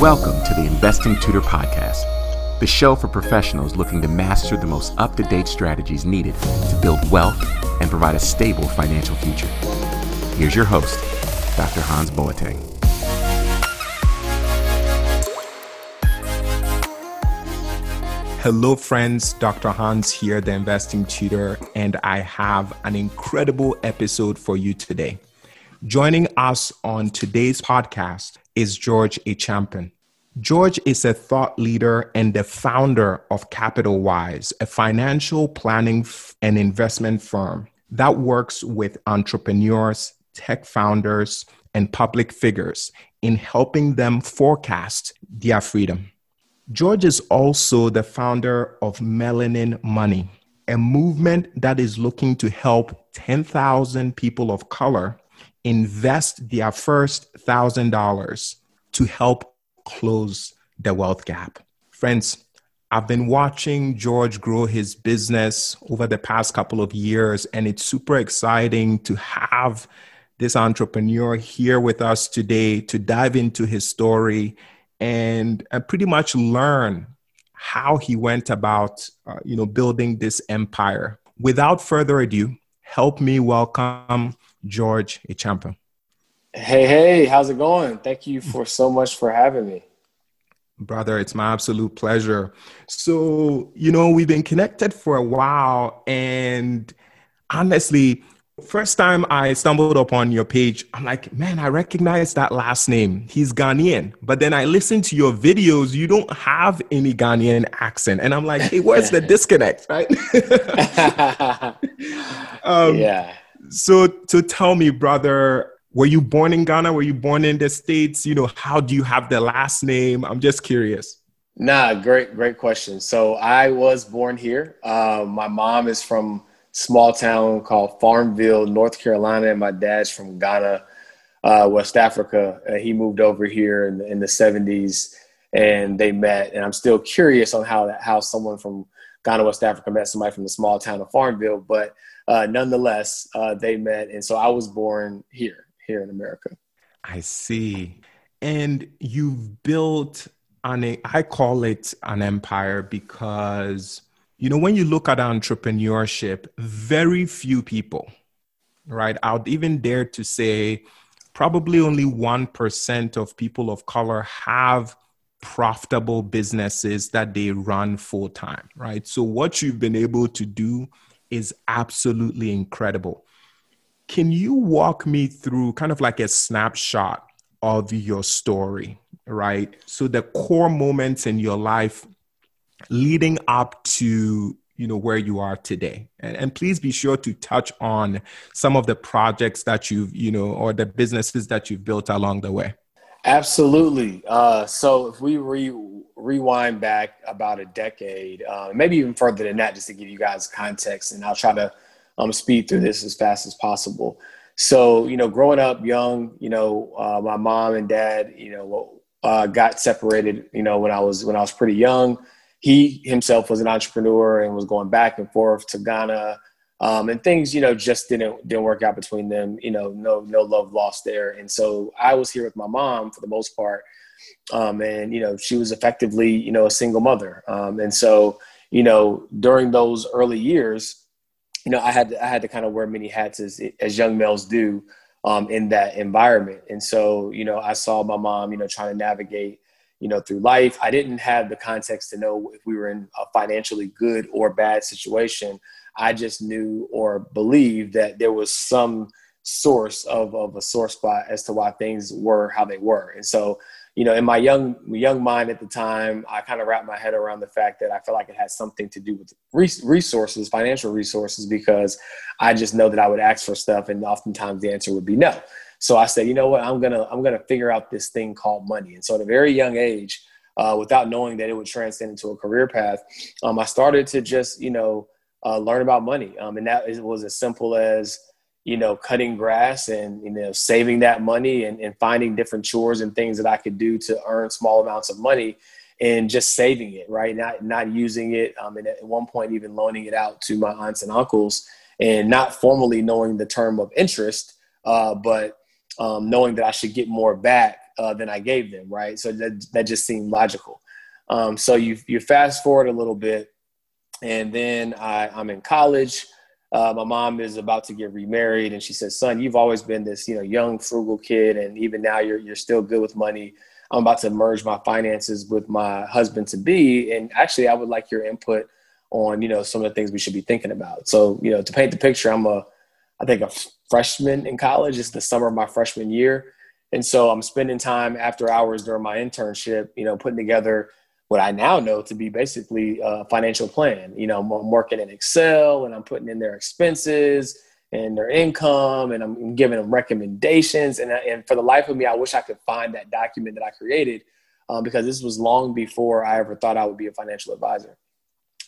Welcome to the Investing Tutor Podcast, the show for professionals looking to master the most up to date strategies needed to build wealth and provide a stable financial future. Here's your host, Dr. Hans Boateng. Hello, friends. Dr. Hans here, the investing tutor, and I have an incredible episode for you today. Joining us on today's podcast is George Acheampong. George is a thought leader and the founder of Capitalwize, a financial planning and investment firm that works with entrepreneurs, tech founders, and public figures in helping them forecast their freedom. George is also the founder of Melanin Money, a movement that is looking to help 10,000 people of color invest their first $1,000 to help close the wealth gap. Friends, I've been watching George grow his business over the past couple of years, and it's super exciting to have this entrepreneur here with us today to dive into his story and uh, pretty much learn how he went about uh, you know building this empire without further ado help me welcome George Acheampong. Hey, hey, how's it going? Thank you for so much for having me. Brother, it's my absolute pleasure. So, you know, we've been connected for a while, and honestly, first time I stumbled upon your page, I'm like, man, I recognize that last name. He's Ghanaian. But then I listened to your videos, you don't have any Ghanaian accent. And I'm like, hey, where's the disconnect, right? um, yeah so to tell me, brother, were you born in Ghana? Were you born in the States? You know, how do you have the last name? I'm just curious. Nah, great, great question. So I was born here. Uh, my mom is from small town called Farmville, North Carolina, and my dad's from Ghana, uh, West Africa. Uh, he moved over here in the, in the 70s, and they met. And I'm still curious on how that, how someone from Ghana, West Africa met somebody from the small town of Farmville, but uh, nonetheless, uh, they met. And so I was born here, here in America. I see. And you've built an, a, I call it an empire because, you know, when you look at entrepreneurship, very few people, right? I would even dare to say probably only 1% of people of color have profitable businesses that they run full time, right? So, what you've been able to do is absolutely incredible. Can you walk me through kind of like a snapshot of your story, right? So the core moments in your life leading up to you know where you are today and, and, please be sure to touch on some of the projects that you've you know or the businesses that you've built along the way absolutely uh, so if we re- rewind back about a decade, uh, maybe even further than that, just to give you guys context, and I'll try to um, speed through this as fast as possible. So, you know, growing up young, you know, uh, my mom and dad, you know, uh, got separated, you know, when I was when I was pretty young. He himself was an entrepreneur and was going back and forth to Ghana, um, and things, you know, just didn't didn't work out between them. You know, no no love lost there, and so I was here with my mom for the most part. Um, and you know she was effectively you know a single mother. Um, and so you know during those early years you know i had to, i had to kind of wear many hats as as young males do um, in that environment. And so you know i saw my mom you know trying to navigate you know through life. I didn't have the context to know if we were in a financially good or bad situation i just knew or believed that there was some source of, of a sore spot as to why things were how they were and so you know, in my young young mind at the time, I kind of wrapped my head around the fact that I felt like it had something to do with resources, financial resources, because I just know that I would ask for stuff, and oftentimes the answer would be no. So I said, you know what, I'm gonna I'm gonna figure out this thing called money. And so at a very young age, uh, without knowing that it would transcend into a career path, um, I started to just you know uh, learn about money, um, and that was as simple as you know, cutting grass and, you know, saving that money and, and finding different chores and things that I could do to earn small amounts of money and just saving it, right? Not, not using it. Um, and at one point, even loaning it out to my aunts and uncles and not formally knowing the term of interest, uh, but um, knowing that I should get more back uh, than I gave them, right? So that, that just seemed logical. Um, so you, you fast forward a little bit, and then I, I'm in college. Uh, my mom is about to get remarried, and she says, "Son, you've always been this, you know, young, frugal kid, and even now you're you're still good with money. I'm about to merge my finances with my husband to be, and actually, I would like your input on, you know, some of the things we should be thinking about. So, you know, to paint the picture, I'm a, I think a freshman in college. It's the summer of my freshman year, and so I'm spending time after hours during my internship, you know, putting together what I now know to be basically a financial plan. You know, I'm working in Excel and I'm putting in their expenses and their income and I'm giving them recommendations. And, and for the life of me, I wish I could find that document that I created um, because this was long before I ever thought I would be a financial advisor.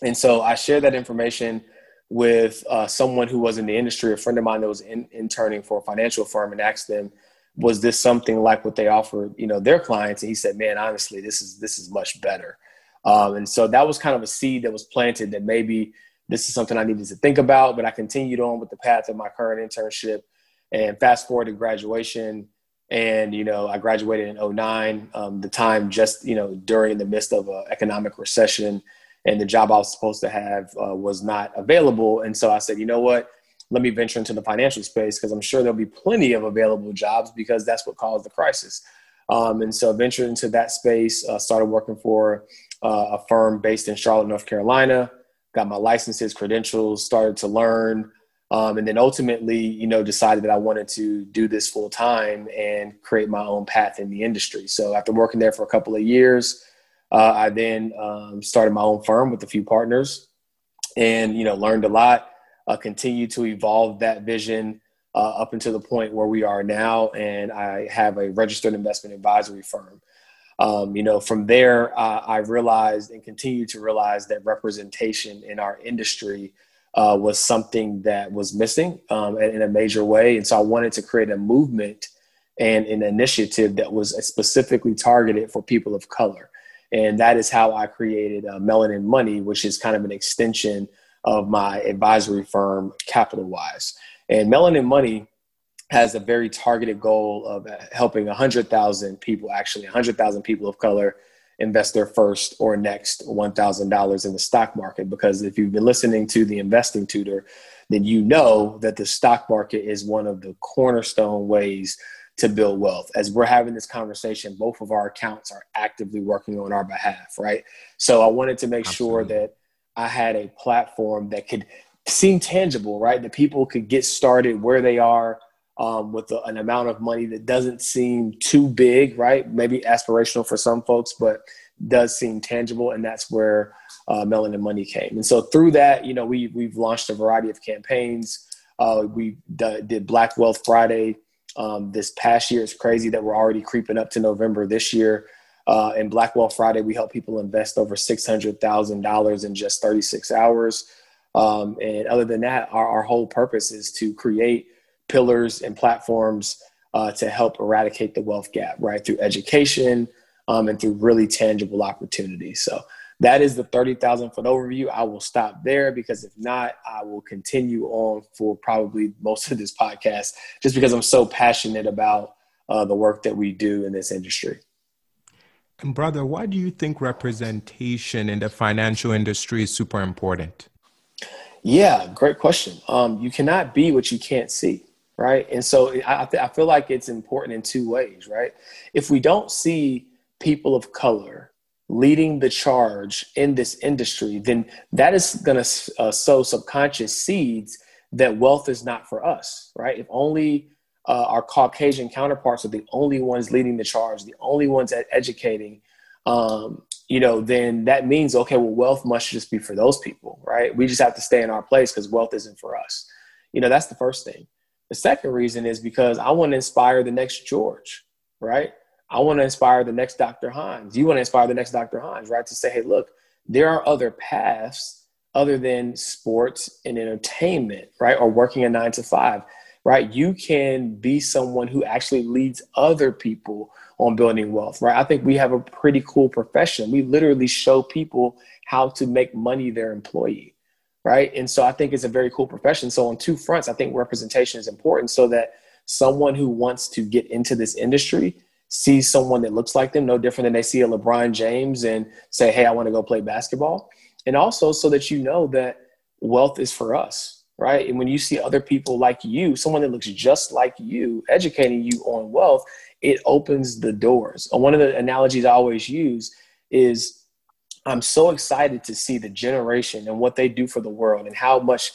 And so I shared that information with uh, someone who was in the industry, a friend of mine that was in, interning for a financial firm, and asked them, was this something like what they offer, you know, their clients? And he said, man, honestly, this is this is much better. Um, and so that was kind of a seed that was planted that maybe this is something I needed to think about. But I continued on with the path of my current internship, and fast forward to graduation. And you know, I graduated in 09, um, the time just you know during the midst of an economic recession, and the job I was supposed to have uh, was not available. And so I said, you know what? Let me venture into the financial space because I'm sure there'll be plenty of available jobs because that's what caused the crisis. Um, and so I ventured into that space, uh, started working for uh, a firm based in Charlotte, North Carolina, got my licenses, credentials, started to learn, um, and then ultimately, you know, decided that I wanted to do this full time and create my own path in the industry. So after working there for a couple of years, uh, I then um, started my own firm with a few partners, and you know, learned a lot uh, continue to evolve that vision uh, up until the point where we are now. And I have a registered investment advisory firm. Um, you know, from there, uh, I realized and continue to realize that representation in our industry uh, was something that was missing um, in a major way. And so I wanted to create a movement and an initiative that was specifically targeted for people of color. And that is how I created uh, Melanin Money, which is kind of an extension of my advisory firm, Capitalwize. And Melanin Money has a very targeted goal of helping 100,000 people, actually 100,000 people of color, invest their first or next $1,000 in the stock market. Because if you've been listening to the investing tutor, then you know that the stock market is one of the cornerstone ways to build wealth. As we're having this conversation, both of our accounts are actively working on our behalf, right? So I wanted to make Absolutely. sure that I had a platform that could seem tangible, right? That people could get started where they are um, with a, an amount of money that doesn't seem too big, right? Maybe aspirational for some folks, but does seem tangible, and that's where uh, Melanin Money came. And so through that, you know, we we've launched a variety of campaigns. Uh, we d- did Black Wealth Friday um, this past year. It's crazy that we're already creeping up to November this year. Uh, in Black Wealth Friday, we help people invest over $600,000 in just 36 hours. Um, and other than that, our, our, whole purpose is to create pillars and platforms uh, to help eradicate the wealth gap, right? Through education um, and through really tangible opportunities. So that is the 30,000 foot overview. I will stop there because if not, I will continue on for probably most of this podcast just because I'm so passionate about uh, the work that we do in this industry. And brother, why do you think representation in the financial industry is super important? Yeah, great question. Um, you cannot be what you can't see, right? And so I, th- I feel like it's important in two ways, right? If we don't see people of color leading the charge in this industry, then that is going to uh, sow subconscious seeds that wealth is not for us, right? If only uh, our Caucasian counterparts are the only ones leading the charge, the only ones educating, um, you know, then that means, okay, well, wealth must just be for those people, right? We just have to stay in our place because wealth isn't for us. You know, that's the first thing. The second reason is because I want to inspire the next George, right? I want to inspire the next Dr. Hines. You want to inspire the next Dr. Hines, right? To say, hey, look, there are other paths other than sports and entertainment, right? Or working a nine to five right? You can be someone who actually leads other people on building wealth, right? I think we have a pretty cool profession. We literally show people how to make money their employee, right? And so I think it's a very cool profession. So on two fronts, I think representation is important so that someone who wants to get into this industry see someone that looks like them, no different than they see a LeBron James and say, Hey, I want to go play basketball. And also so that you know that wealth is for us, right? And when you see other people like you, someone that looks just like you, educating you on wealth, it opens the doors. One of the analogies I always use is I'm so excited to see the generation and what they do for the world and how much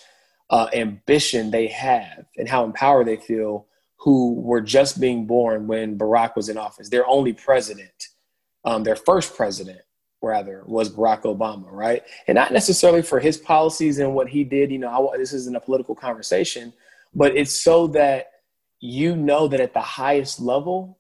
uh, ambition they have and how empowered they feel who were just being born when Barack was in office. Their only president, um, their first president, rather, was Barack Obama, right? And not necessarily for his policies and what he did. You know, I, this isn't a political conversation, but it's so that you know that at the highest level,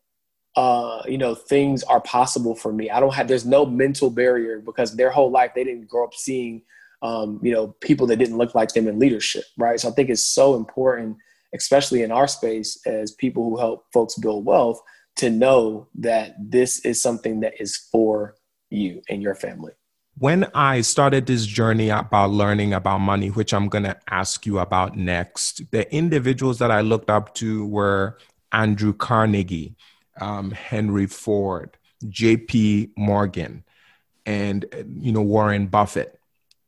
uh, you know, things are possible for me. I don't have, there's no mental barrier because their whole life they didn't grow up seeing, um, you know, people that didn't look like them in leadership, right? So I think it's so important especially in our space as people who help folks build wealth, to know that this is something that is for you and your family. When I started this journey about learning about money, which I'm going to ask you about next, the individuals that I looked up to were Andrew Carnegie, um, Henry Ford, J.P. Morgan, and you know Warren Buffett.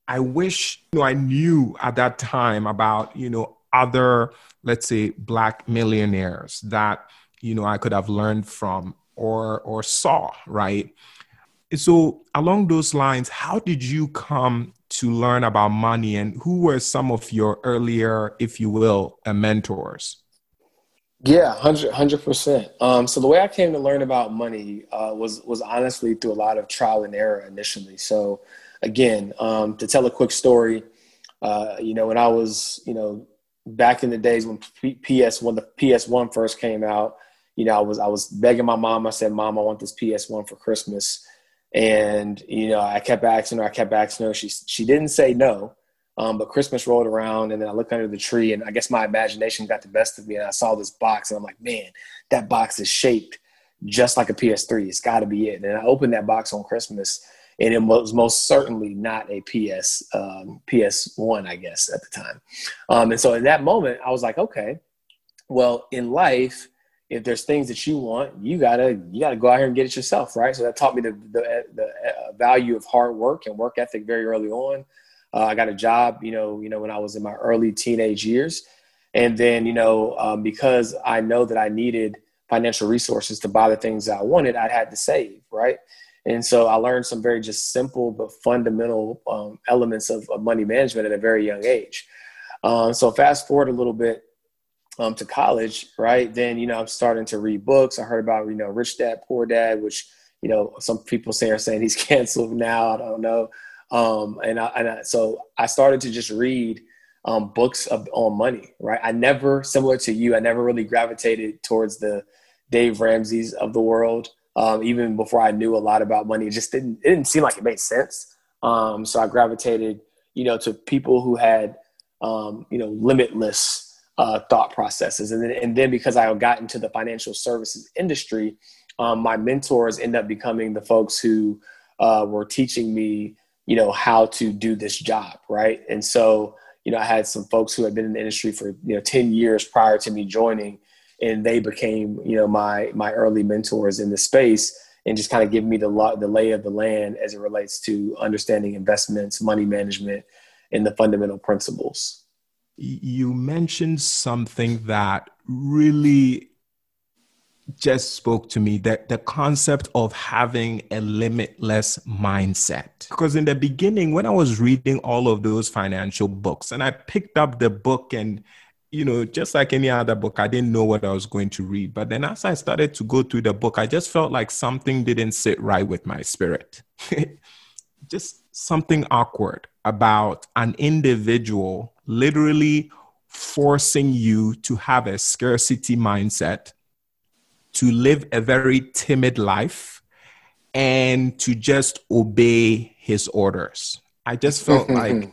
I wish you know I knew at that time about you know other, let's say, black millionaires that you know I could have learned from or or saw, right? So along those lines, how did you come to learn about money, and who were some of your earlier, if you will, uh, mentors? Yeah, 100 percent. Um, so the way I came to learn about money uh, was was honestly through a lot of trial and error initially. So again, um, to tell a quick story, uh, you know, when I was you know back in the days when PS when the PS One first came out, you know, I was I was begging my mom. I said, "Mom, I want this PS One for Christmas," and you know, I kept asking her. I kept asking her. She she didn't say no, um, but Christmas rolled around, and then I looked under the tree, and I guess my imagination got the best of me, and I saw this box, and I'm like, "Man, that box is shaped just like a PS3. It's got to be it." And I opened that box on Christmas and it was most certainly not a PS um, PS one, I guess, at the time. Um, and so in that moment, I was like, okay, well, in life, if there's things that you want, you gotta you gotta go out here and get it yourself, right? So that taught me the the, the uh, value of hard work and work ethic very early on. Uh, I got a job, you know, you know, when I was in my early teenage years, and then you know, um, because I know that I needed financial resources to buy the things I wanted, I had to save, right? And so I learned some very just simple but fundamental um, elements of, of, money management at a very young age. Um, so fast forward a little bit um, to college, right? Then you know I'm starting to read books. I heard about you know Rich Dad Poor Dad, which you know some people say are saying he's canceled now. I don't know. Um, and I, and I, so I started to just read um, books of, on money, right? I never, similar to you, I never really gravitated towards the Dave Ramsey's of the world um, even before I knew a lot about money. It just didn't it didn't seem like it made sense. Um, so I gravitated, you know, to people who had, um, you know, limitless uh, thought processes, and then and then because I got into the financial services industry, um, my mentors end up becoming the folks who uh, were teaching me, you know, how to do this job, right? And so, you know, I had some folks who had been in the industry for you know ten years prior to me joining and they became you know my my early mentors in the space and just kind of give me the the lay of the land as it relates to understanding investments, money management, and the fundamental principles. You mentioned something that really just spoke to me that the concept of having a limitless mindset. Because in the beginning, when I was reading all of those financial books, and I picked up the book and you know, just like any other book, I didn't know what I was going to read. But then as I started to go through the book, I just felt like something didn't sit right with my spirit. just something awkward about an individual literally forcing you to have a scarcity mindset, to live a very timid life, and to just obey his orders. I just felt mm-hmm. like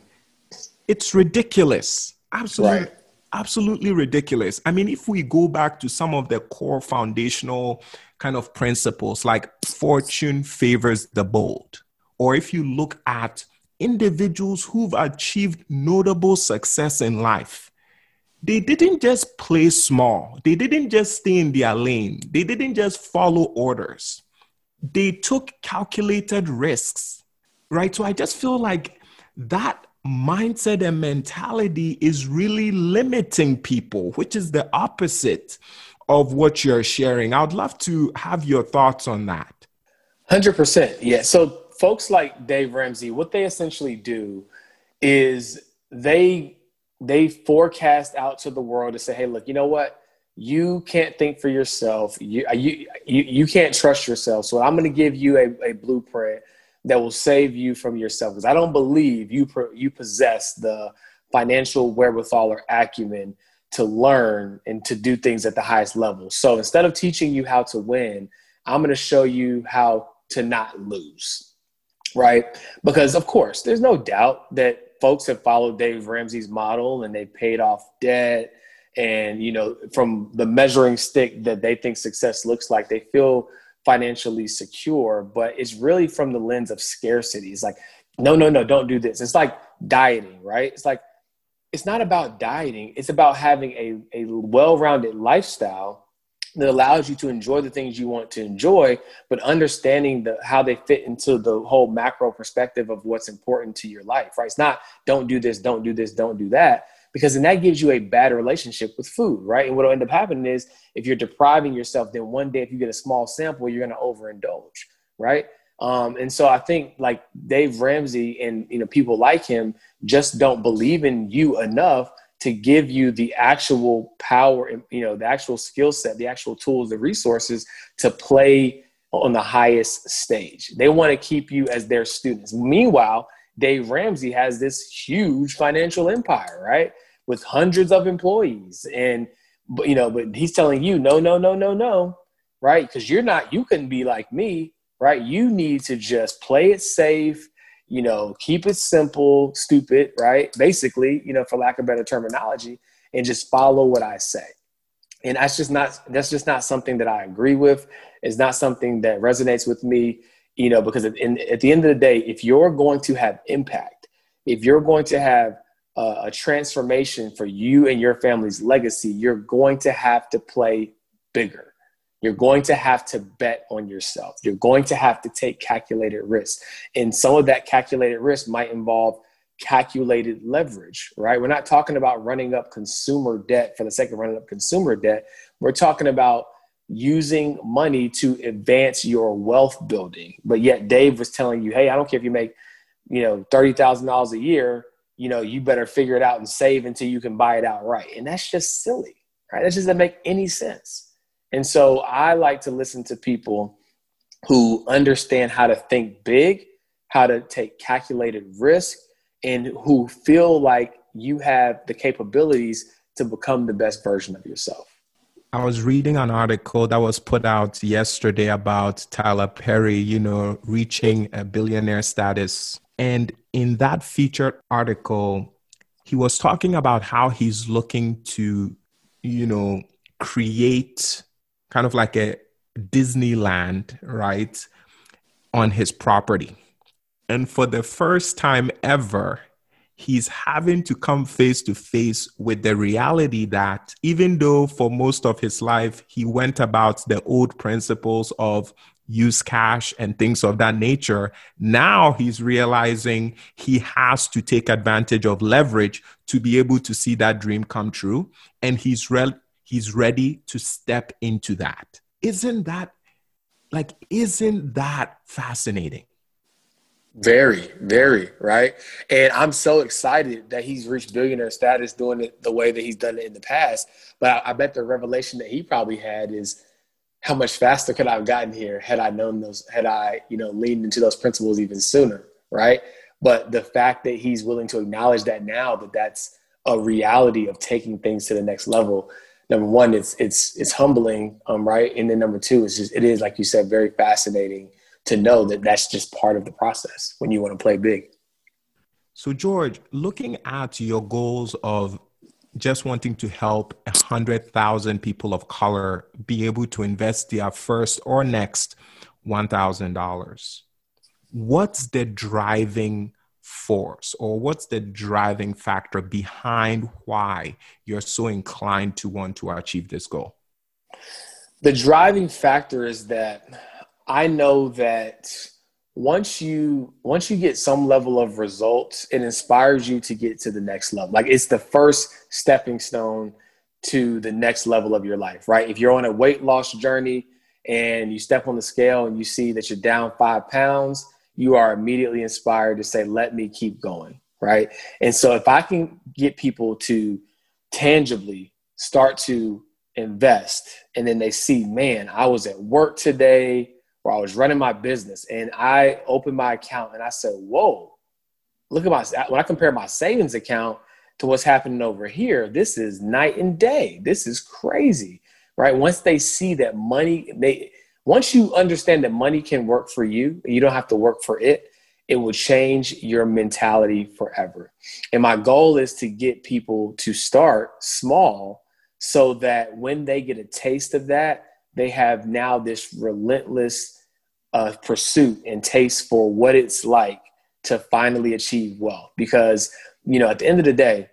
it's ridiculous. Absolutely. Right absolutely ridiculous. I mean, if we go back to some of the core foundational kind of principles like fortune favors the bold, or if you look at individuals who've achieved notable success in life, they didn't just play small. They didn't just stay in their lane. They didn't just follow orders. They took calculated risks, right? So I just feel like that mindset and mentality is really limiting people, which is the opposite of what you're sharing. I'd love to have your thoughts on that. 100%. Yeah. So, folks like Dave Ramsey, what they essentially do is they they forecast out to the world to say, hey, look, you know what? You can't think for yourself. You you you, you can't trust yourself. So I'm going to give you a, a blueprint that will save you from yourself. Because I don't believe you you possess the financial wherewithal or acumen to learn and to do things at the highest level. So instead of teaching you how to win, I'm going to show you how to not lose. Right? Because of course, there's no doubt that folks have followed Dave Ramsey's model and they paid off debt. And you know from the measuring stick that they think success looks like they feel financially secure but it's really from the lens of scarcity. It's like no no no don't do this. It's like dieting right? It's like it's not about dieting. It's about having a, a well-rounded lifestyle that allows you to enjoy the things you want to enjoy, but understanding the, how they fit into the whole macro perspective of what's important to your life, right? It's not don't do this, don't do this, don't do that, because then that gives you a bad relationship with food, right? And what will end up happening is if you're depriving yourself, then one day if you get a small sample, you're to overindulge, right? Um, and so I think like Dave Ramsey and you know people like him just don't believe in you enough to give you the actual power, you know, the actual skill set, the actual tools, the resources to play on the highest stage. They want to keep you as their students. Meanwhile, Dave Ramsey has this huge financial empire, right? With hundreds of employees. And, you know, but he's telling you, no, no, no, no, no, right? Because you're not, you couldn't be like me, right? You need to just play it safe you know, keep it simple, stupid, right? Basically, you know, for lack of better terminology, and just follow what I say. And that's just not that's just not something that I agree with. It's not something that resonates with me, you know, because at, in, at the end of the day, if you're going to have impact, if you're going to have a, a transformation for you and your family's legacy, you're going to have to play bigger you're going to have to bet on yourself. You're going to have to take calculated risks. And some of that calculated risk might involve calculated leverage, right? We're not talking about running up consumer debt for the sake of running up consumer debt. We're talking about using money to advance your wealth building. But yet Dave was telling you, hey, I don't care if you make, you know, $30,000 a year, you know, you better figure it out and save until you can buy it outright. And that's just silly, right? That just doesn't make any sense. And so I like to listen to people who understand how to think big, how to take calculated risk, and who feel like you have the capabilities to become the best version of yourself. I was reading an article that was put out yesterday about Tyler Perry, you know, reaching a billionaire status. And in that featured article, he was talking about how he's looking to, you know, create kind of like a Disneyland, right, on his property. And for the first time ever, he's having to come face to face with the reality that even though for most of his life he went about the old principles of use cash and things of that nature, now he's realizing he has to take advantage of leverage to be able to see that dream come true. And he's re- he's ready to step into that. Isn't that like, isn't that fascinating? Very, very, right? And I'm so excited that he's reached billionaire status doing it the way that he's done it in the past. But I, I bet the revelation that he probably had is how much faster could I have gotten here had I known those, had I, you know, leaned into those principles even sooner, right? But the fact that he's willing to acknowledge that now that that's a reality of taking things to the next level number one, it's it's it's humbling, um, right? And then number two, it's just it is like you said, very fascinating to know that that's just part of the process when you want to play big. So, George, looking at your goals of just wanting to help a hundred thousand people of color be able to invest their first or next one thousand dollars, what's the driving force or what's the driving factor behind why you're so inclined to want to achieve this goal? The driving factor is that I know that once you once you get some level of results, it inspires you to get to the next level. Like it's the first stepping stone to the next level of your life, right? If you're on a weight loss journey and you step on the scale and you see that you're down five pounds, you are immediately inspired to say, let me keep going. Right. And so if I can get people to tangibly start to invest and then they see, man, I was at work today or I was running my business and I opened my account and I said, whoa, look at my, when I compare my savings account to what's happening over here, this is night and day. This is crazy. Right. Once they see that money, they, once you understand that money can work for you, you don't have to work for it, it will change your mentality forever. And my goal is to get people to start small so that when they get a taste of that, they have now this relentless uh, pursuit and taste for what it's like to finally achieve wealth. Because, you know, at the end of the day,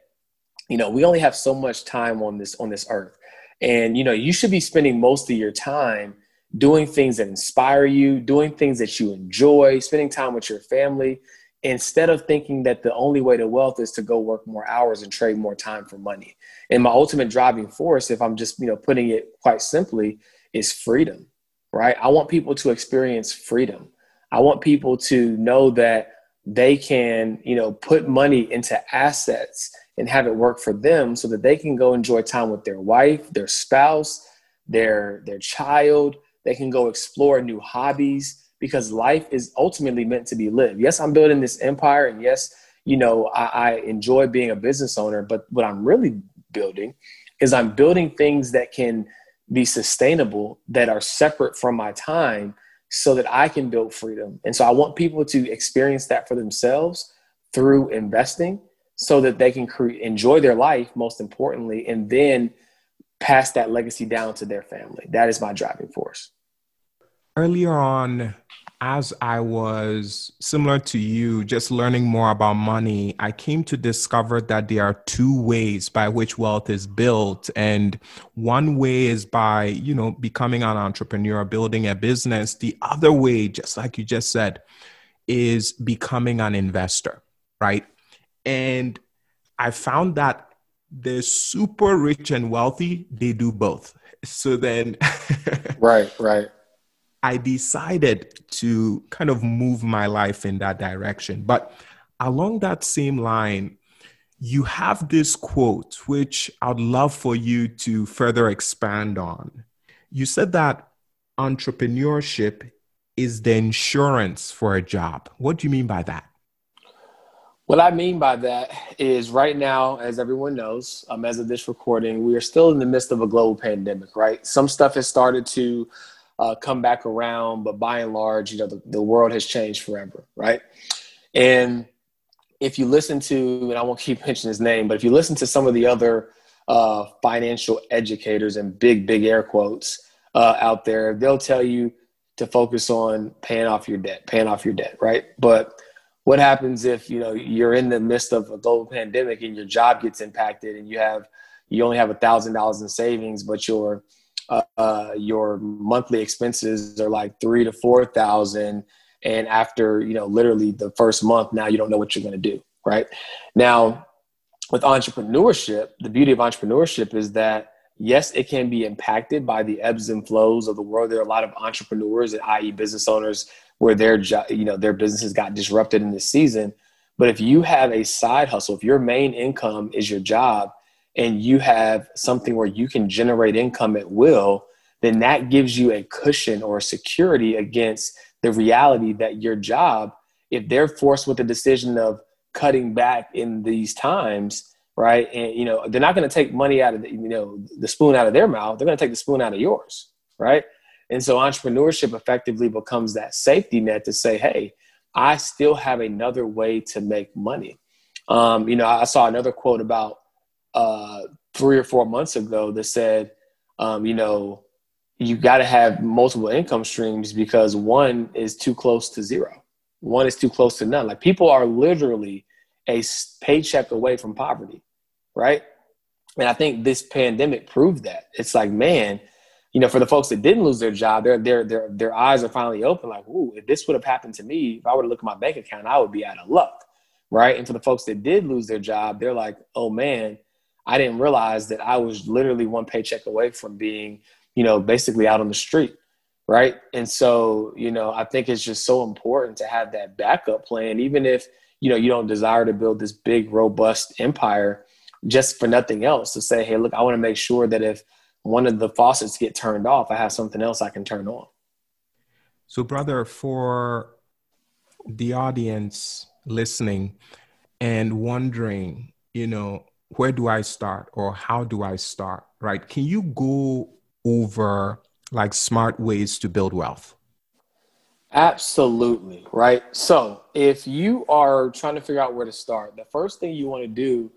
you know, we only have so much time on this on this earth. And you know, you should be spending most of your time doing things that inspire you, doing things that you enjoy, spending time with your family, instead of thinking that the only way to wealth is to go work more hours and trade more time for money. And my ultimate driving force, if I'm just, you know, putting it quite simply, is freedom, right? I want people to experience freedom. I want people to know that they can, you know, put money into assets and have it work for them so that they can go enjoy time with their wife, their spouse, their their child, they can go explore new hobbies because life is ultimately meant to be lived. Yes, I'm building this empire, and yes, you know, I, I enjoy being a business owner, but what I'm really building is I'm building things that can be sustainable that are separate from my time so that I can build freedom. And so I want people to experience that for themselves through investing so that they can cre- enjoy their life, most importantly, and then pass that legacy down to their family. That is my driving force. Earlier on, as I was similar to you, just learning more about money, I came to discover that there are two ways by which wealth is built. And one way is by, you know, becoming an entrepreneur, building a business. The other way, just like you just said, is becoming an investor, right? And I found that the super rich and wealthy, they do both. So then, right, right. I decided to kind of move my life in that direction. But along that same line, you have this quote, which I'd love for you to further expand on. You said that entrepreneurship is the insurance for a job. What do you mean by that? What I mean by that is right now, as everyone knows, um, as of this recording, we are still in the midst of a global pandemic, right? Some stuff has started to uh, come back around, but by and large, you know, the, the world has changed forever, right? And if you listen to, and I won't keep mentioning his name, but if you listen to some of the other uh, financial educators and big, big air quotes uh, out there, they'll tell you to focus on paying off your debt, paying off your debt, right? But what happens if you know you're in the midst of a global pandemic and your job gets impacted and you have you only have a thousand dollars in savings but your uh, your monthly expenses are like three to four thousand. And after you know literally the first month now you don't know what you're going to do right? Now with entrepreneurship the beauty of entrepreneurship is that yes it can be impacted by the ebbs and flows of the world. There are a lot of entrepreneurs i.e business owners where their you know their businesses got disrupted in this season. But if you have a side hustle, if your main income is your job, and you have something where you can generate income at will, then that gives you a cushion or a security against the reality that your job, if they're forced with the decision of cutting back in these times, right? And you know, they're not going to take money out of the, you know the spoon out of their mouth. They're going to take the spoon out of yours, right? And so entrepreneurship effectively becomes that safety net to say, hey, I still have another way to make money. Um, you know, I saw another quote about uh, three or four months ago that said, um, you know, you got to have multiple income streams because one is too close to zero, one is too close to none. Like people are literally a paycheck away from poverty, right? And I think this pandemic proved that. It's like, man, you know, for the folks that didn't lose their job, their their their their eyes are finally open. Like, ooh, if this would have happened to me, if I were to look at my bank account, I would be out of luck, right? And for the folks that did lose their job, they're like, oh man, I didn't realize that I was literally one paycheck away from being, you know, basically out on the street, right? And so, you know, I think it's just so important to have that backup plan, even if you know you don't desire to build this big, robust empire, just for nothing else. To say, hey, look, I want to make sure that if one of the faucets get turned off, I have something else I can turn on. So, brother, for the audience listening and wondering, you know, where do I start or how do I start, right? Can you go over like smart ways to build wealth? Absolutely, right? So, if you are trying to figure out where to start, the first thing you want to do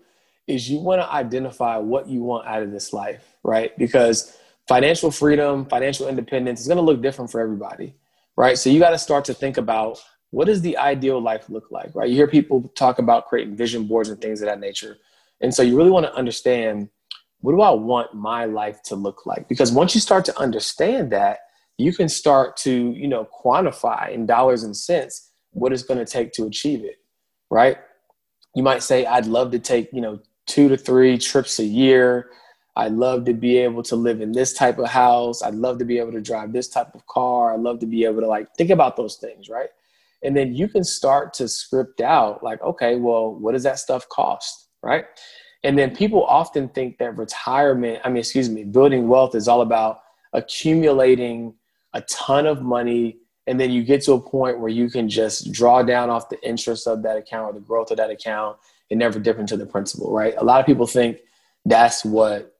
is you want to identify what you want out of this life, right? Because financial freedom, financial independence is going to look different for everybody, right? So you got to start to think about what does the ideal life look like, right? You hear people talk about creating vision boards and things of that nature. And so you really want to understand what do I want my life to look like? Because once you start to understand that, you can start to, you know, quantify in dollars and cents what it's going to take to achieve it, right? You might say, I'd love to take, you know, two to three trips a year. I'd love to be able to live in this type of house. I'd love to be able to drive this type of car. I'd love to be able to like think about those things, right? And then you can start to script out like, okay, well, what does that stuff cost, right? And then people often think that retirement, I mean, excuse me, building wealth is all about accumulating a ton of money. And then you get to a point where you can just draw down off the interest of that account or the growth of that account and never dip into the principal, right? A lot of people think that's what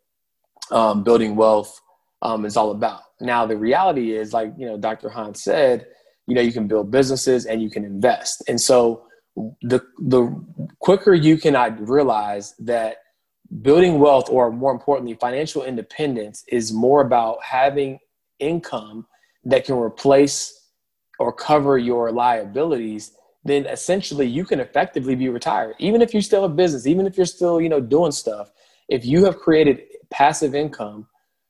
um, building wealth um, is all about. Now, the reality is, like, you know, Dr. Hans said, you know, you can build businesses and you can invest. And so the, the quicker you can realize that building wealth, or more importantly, financial independence, is more about having income that can replace or cover your liabilities then essentially you can effectively be retired. Even if you still have business even if you're still you know doing stuff if you have created passive income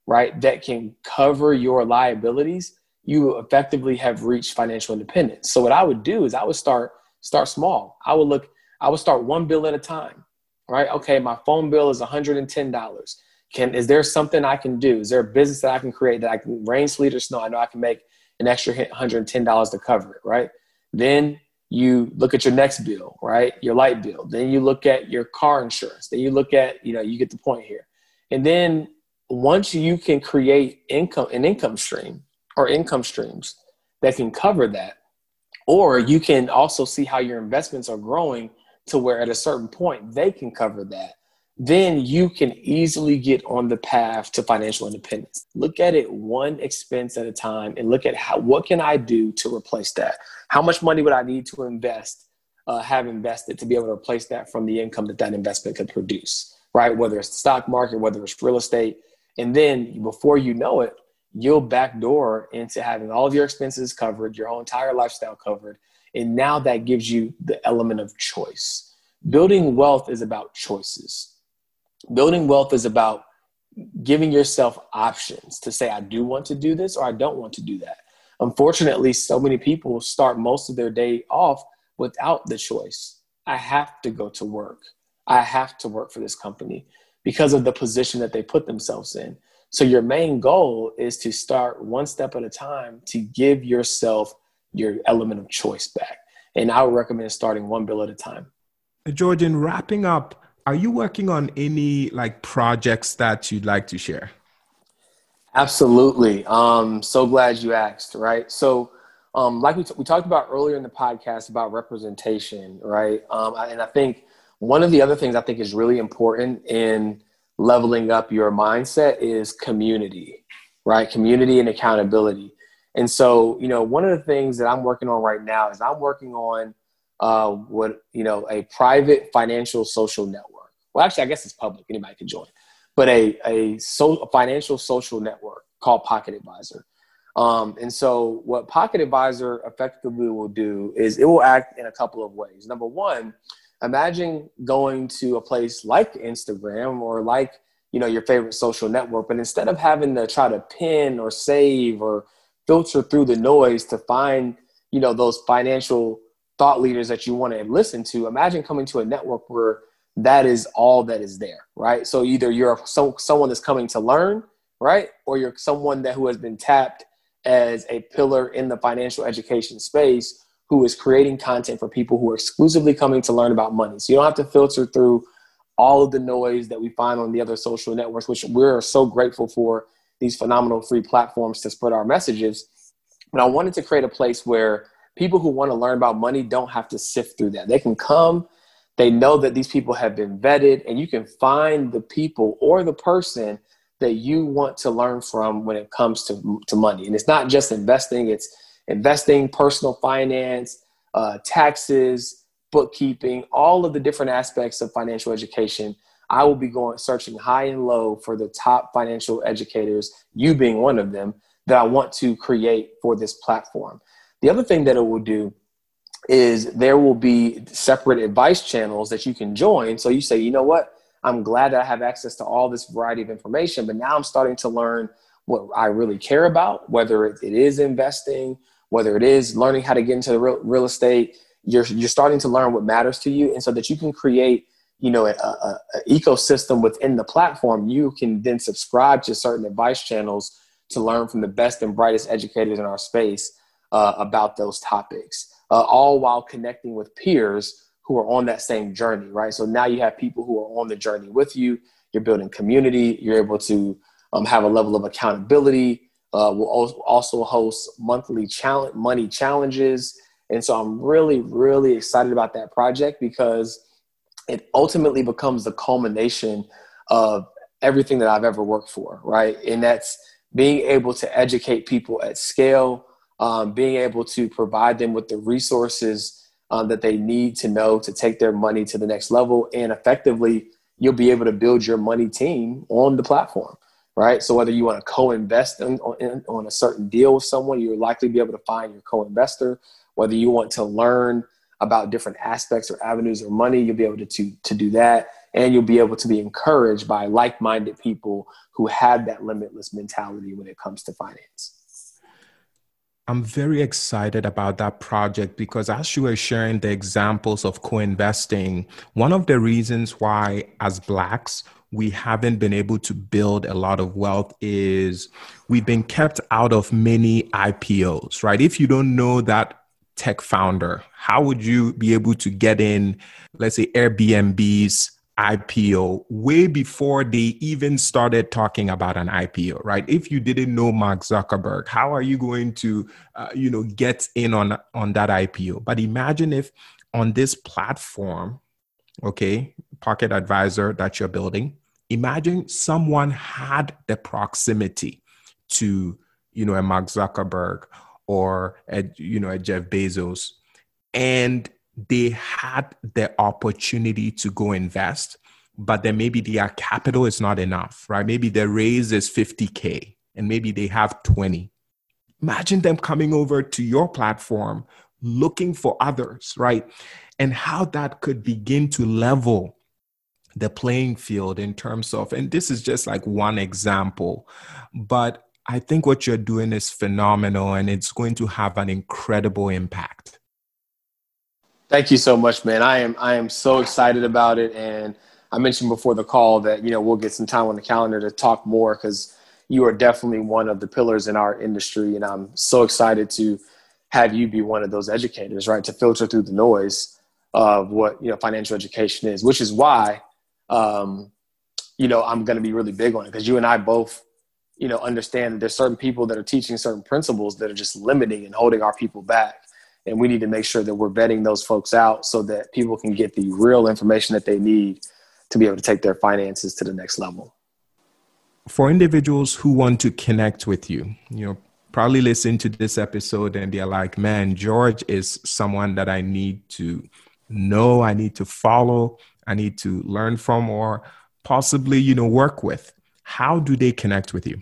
right that can cover your liabilities you effectively have reached financial independence. So what i would do is i would start start small i would look i would start one bill at a time right okay my phone bill is $110 can is there something i can do is there a business that i can create that i can rain sleet or snow i know i can make an extra $110 to cover it right then you look at your next bill, right? Your light bill. Then you look at your car insurance. Then you look at, you know, you get the point here. And then once you can create income, an income stream or income streams that can cover that, or you can also see how your investments are growing to where at a certain point they can cover that then you can easily get on the path to financial independence. Look at it one expense at a time and look at how what can I do to replace that? How much money would I need to invest, uh, have invested to be able to replace that from the income that that investment could produce, right? Whether it's the stock market, whether it's real estate. And then before you know it, you'll backdoor into having all of your expenses covered, your whole entire lifestyle covered. And now that gives you the element of choice. Building wealth is about choices building wealth is about giving yourself options to say, I do want to do this or I don't want to do that. Unfortunately, so many people start most of their day off without the choice. I have to go to work. I have to work for this company because of the position that they put themselves in. So, your main goal is to start one step at a time to give yourself your element of choice back. And I would recommend starting one bill at a time. George, in wrapping up, are you working on any like projects that you'd like to share? Absolutely. Um, so glad you asked, right? So, um, like we, t- we talked about earlier in the podcast about representation, right? Um, and I think one of the other things I think is really important in leveling up your mindset is community, right? Community and accountability. And so, you know, one of the things that I'm working on right now is I'm working on uh, what you know a private financial social network. Well, actually, I guess it's public; anybody can join. But a a, so, a financial social network called Pocket Advisor. Um, and so, what Pocket Advisor effectively will do is it will act in a couple of ways. Number one, imagine going to a place like Instagram or like you know your favorite social network, but instead of having to try to pin or save or filter through the noise to find you know those financial thought leaders that you want to listen to, imagine coming to a network where that is all that is there, right? So either you're so, someone that's coming to learn, right, or you're someone that who has been tapped as a pillar in the financial education space who is creating content for people who are exclusively coming to learn about money. So you don't have to filter through all of the noise that we find on the other social networks, which we're so grateful for these phenomenal free platforms to spread our messages. But I wanted to create a place where people who want to learn about money don't have to sift through that. They can come, they know that these people have been vetted, and you can find the people or the person that you want to learn from when it comes to, to money. And it's not just investing, it's investing, personal finance, uh, taxes, bookkeeping, all of the different aspects of financial education. I will be going searching high and low for the top financial educators, you being one of them, that I want to create for this platform. The other thing that it will do is there will be separate advice channels that you can join. So you say, you know what? I'm glad that I have access to all this variety of information, but now I'm starting to learn what I really care about, whether it is investing, whether it is learning how to get into the real, real estate. You're, you're starting to learn what matters to you. And so that you can create, you know, an ecosystem within the platform, you can then subscribe to certain advice channels to learn from the best and brightest educators in our space uh, about those topics, uh, all while connecting with peers who are on that same journey, right? So now you have people who are on the journey with you. You're building community. You're able to um, have a level of accountability. Uh, we'll also host monthly challenge money challenges, and so I'm really, really excited about that project because it ultimately becomes the culmination of everything that I've ever worked for, right? And that's being able to educate people at scale, um, being able to provide them with the resources um, that they need to know to take their money to the next level. And effectively, you'll be able to build your money team on the platform, right? So whether you want to co-invest in, on, on a certain deal with someone, you're likely be able to find your co-investor. Whether you want to learn about different aspects or avenues or money, you'll be able to, to, to do that. And you'll be able to be encouraged by like-minded people who have that limitless mentality when it comes to finance. I'm very excited about that project because as you were sharing the examples of co investing, one of the reasons why, as Blacks, we haven't been able to build a lot of wealth is we've been kept out of many IPOs, right? If you don't know that tech founder, how would you be able to get in, let's say, Airbnb's IPO way before they even started talking about an IPO, right? If you didn't know Mark Zuckerberg, how are you going to, uh, you know, get in on on that IPO? But imagine if on this platform, okay, Pocket Advisor that you're building, imagine someone had the proximity to, you know, a Mark Zuckerberg or a, you know a Jeff Bezos, and they had the opportunity to go invest, but then maybe their capital is not enough, right? Maybe their raise is 50K and maybe they have 20. Imagine them coming over to your platform looking for others, right? And how that could begin to level the playing field in terms of, and this is just like one example, but I think what you're doing is phenomenal and it's going to have an incredible impact. Thank you so much, man. I am I am so excited about it, and I mentioned before the call that you know we'll get some time on the calendar to talk more because you are definitely one of the pillars in our industry, and I'm so excited to have you be one of those educators, right? To filter through the noise of what you know financial education is, which is why um, you know I'm going to be really big on it. Because you and I both you know understand that there's certain people that are teaching certain principles that are just limiting and holding our people back. And we need to make sure that we're vetting those folks out so that people can get the real information that they need to be able to take their finances to the next level. For individuals who want to connect with you you know probably listen to this episode and they're like man george is someone that i need to know. I need to follow i need to learn from or possibly you know work with how do they connect with you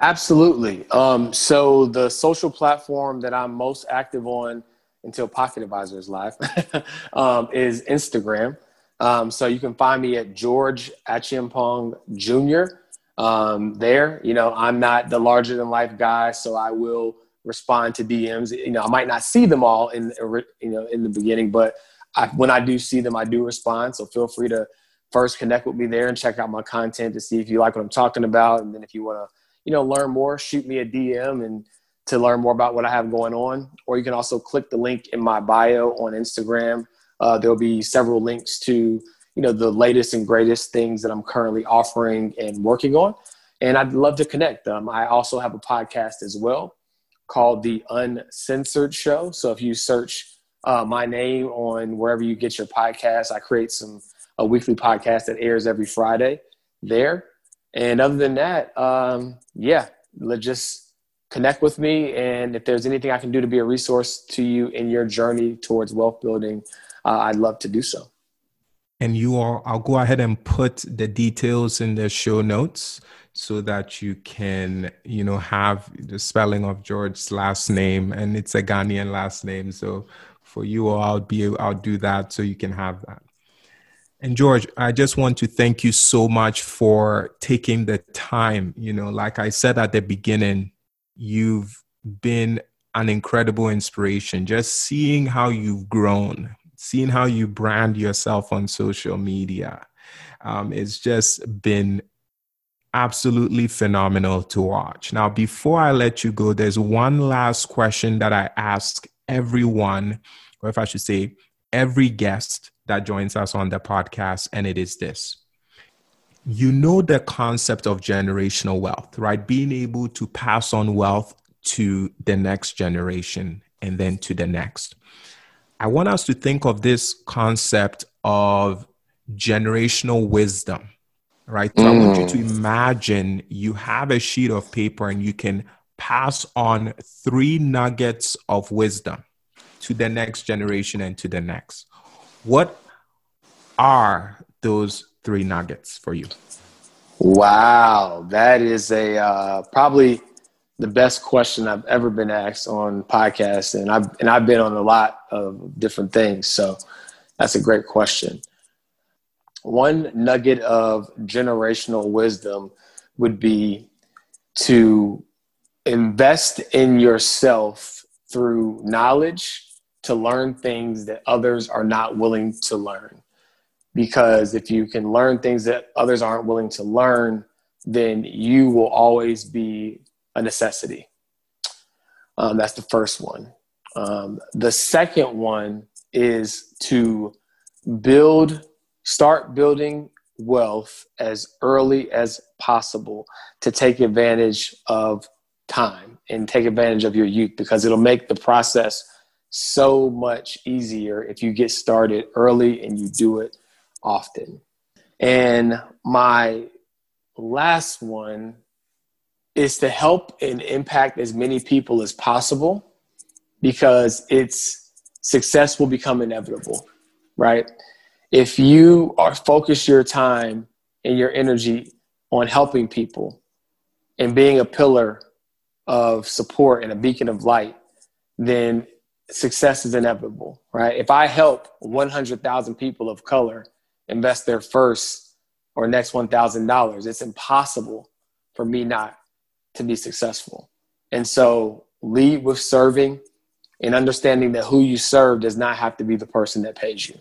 Absolutely. Um, so the social platform that I'm most active on until Pocket Advisor is live um, is Instagram. Um, so you can find me at George Acheampong Jr. Um, there, you know, I'm not the larger than life guy, so I will respond to DMs. You know, I might not see them all in, you know, in the beginning, but I, when I do see them, I do respond. So feel free to first connect with me there and check out my content to see if you like what I'm talking about. And then if you want to, you know, learn more, shoot me a DM and to learn more about what I have going on. Or you can also click the link in my bio on Instagram. Uh, there'll be several links to, you know, the latest and greatest things that I'm currently offering and working on. And I'd love to connect. Um, I also have a podcast as well called The Uncensored Show. So if you search uh, my name on wherever you get your podcast, I create some a weekly podcast that airs every Friday there. And other than that, um, yeah, just connect with me. And if there's anything I can do to be a resource to you in your journey towards wealth building, uh, I'd love to do so. And you are, I'll go ahead and put the details in the show notes so that you can, you know, have the spelling of George's last name. And it's a Ghanaian last name. So for you, I'll be, I'll do that so you can have that. And George, I just want to thank you so much for taking the time. You know, like I said at the beginning, you've been an incredible inspiration. Just seeing how you've grown, seeing how you brand yourself on social media, um, it's just been absolutely phenomenal to watch. Now, before I let you go, there's one last question that I ask everyone, or if I should say, every guest that joins us on the podcast, and it is this. You know the concept of generational wealth, right? Being able to pass on wealth to the next generation and then to the next. I want us to think of this concept of generational wisdom, right? So mm. I want you to mm. imagine you have a sheet of paper and you can pass on three nuggets of wisdom to the next generation and to the next. What are those three nuggets for you? Wow, that is a uh, probably the best question I've ever been asked on podcasts, and I've and I've been on a lot of different things. So that's a great question. One nugget of generational wisdom would be to invest in yourself through knowledge to learn things that others are not willing to learn. Because if you can learn things that others aren't willing to learn, then you will always be a necessity. Um, that's the first one. Um, the second one is to build, start building wealth as early as possible to take advantage of time and take advantage of your youth because it'll make the process so much easier if you get started early and you do it often. And my last one is to help and impact as many people as possible because its success will become inevitable, right? If you are focus your time and your energy on helping people and being a pillar of support and a beacon of light, then success is inevitable, right? If I help 100,000 people of color invest their first or next $1,000, it's impossible for me not to be successful. And so lead with serving and understanding that who you serve does not have to be the person that pays you.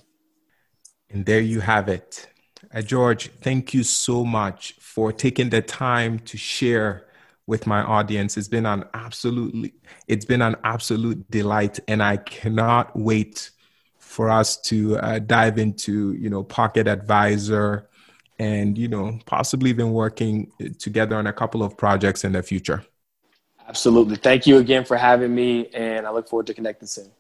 And there you have it. Uh, George, thank you so much for taking the time to share with my audience. It's been an absolutely it's been an absolute delight, and I cannot wait for us to uh, dive into you know Pocket Advisor, and you know possibly even working together on a couple of projects in the future. Absolutely. Thank you again for having me, and I look forward to connecting soon.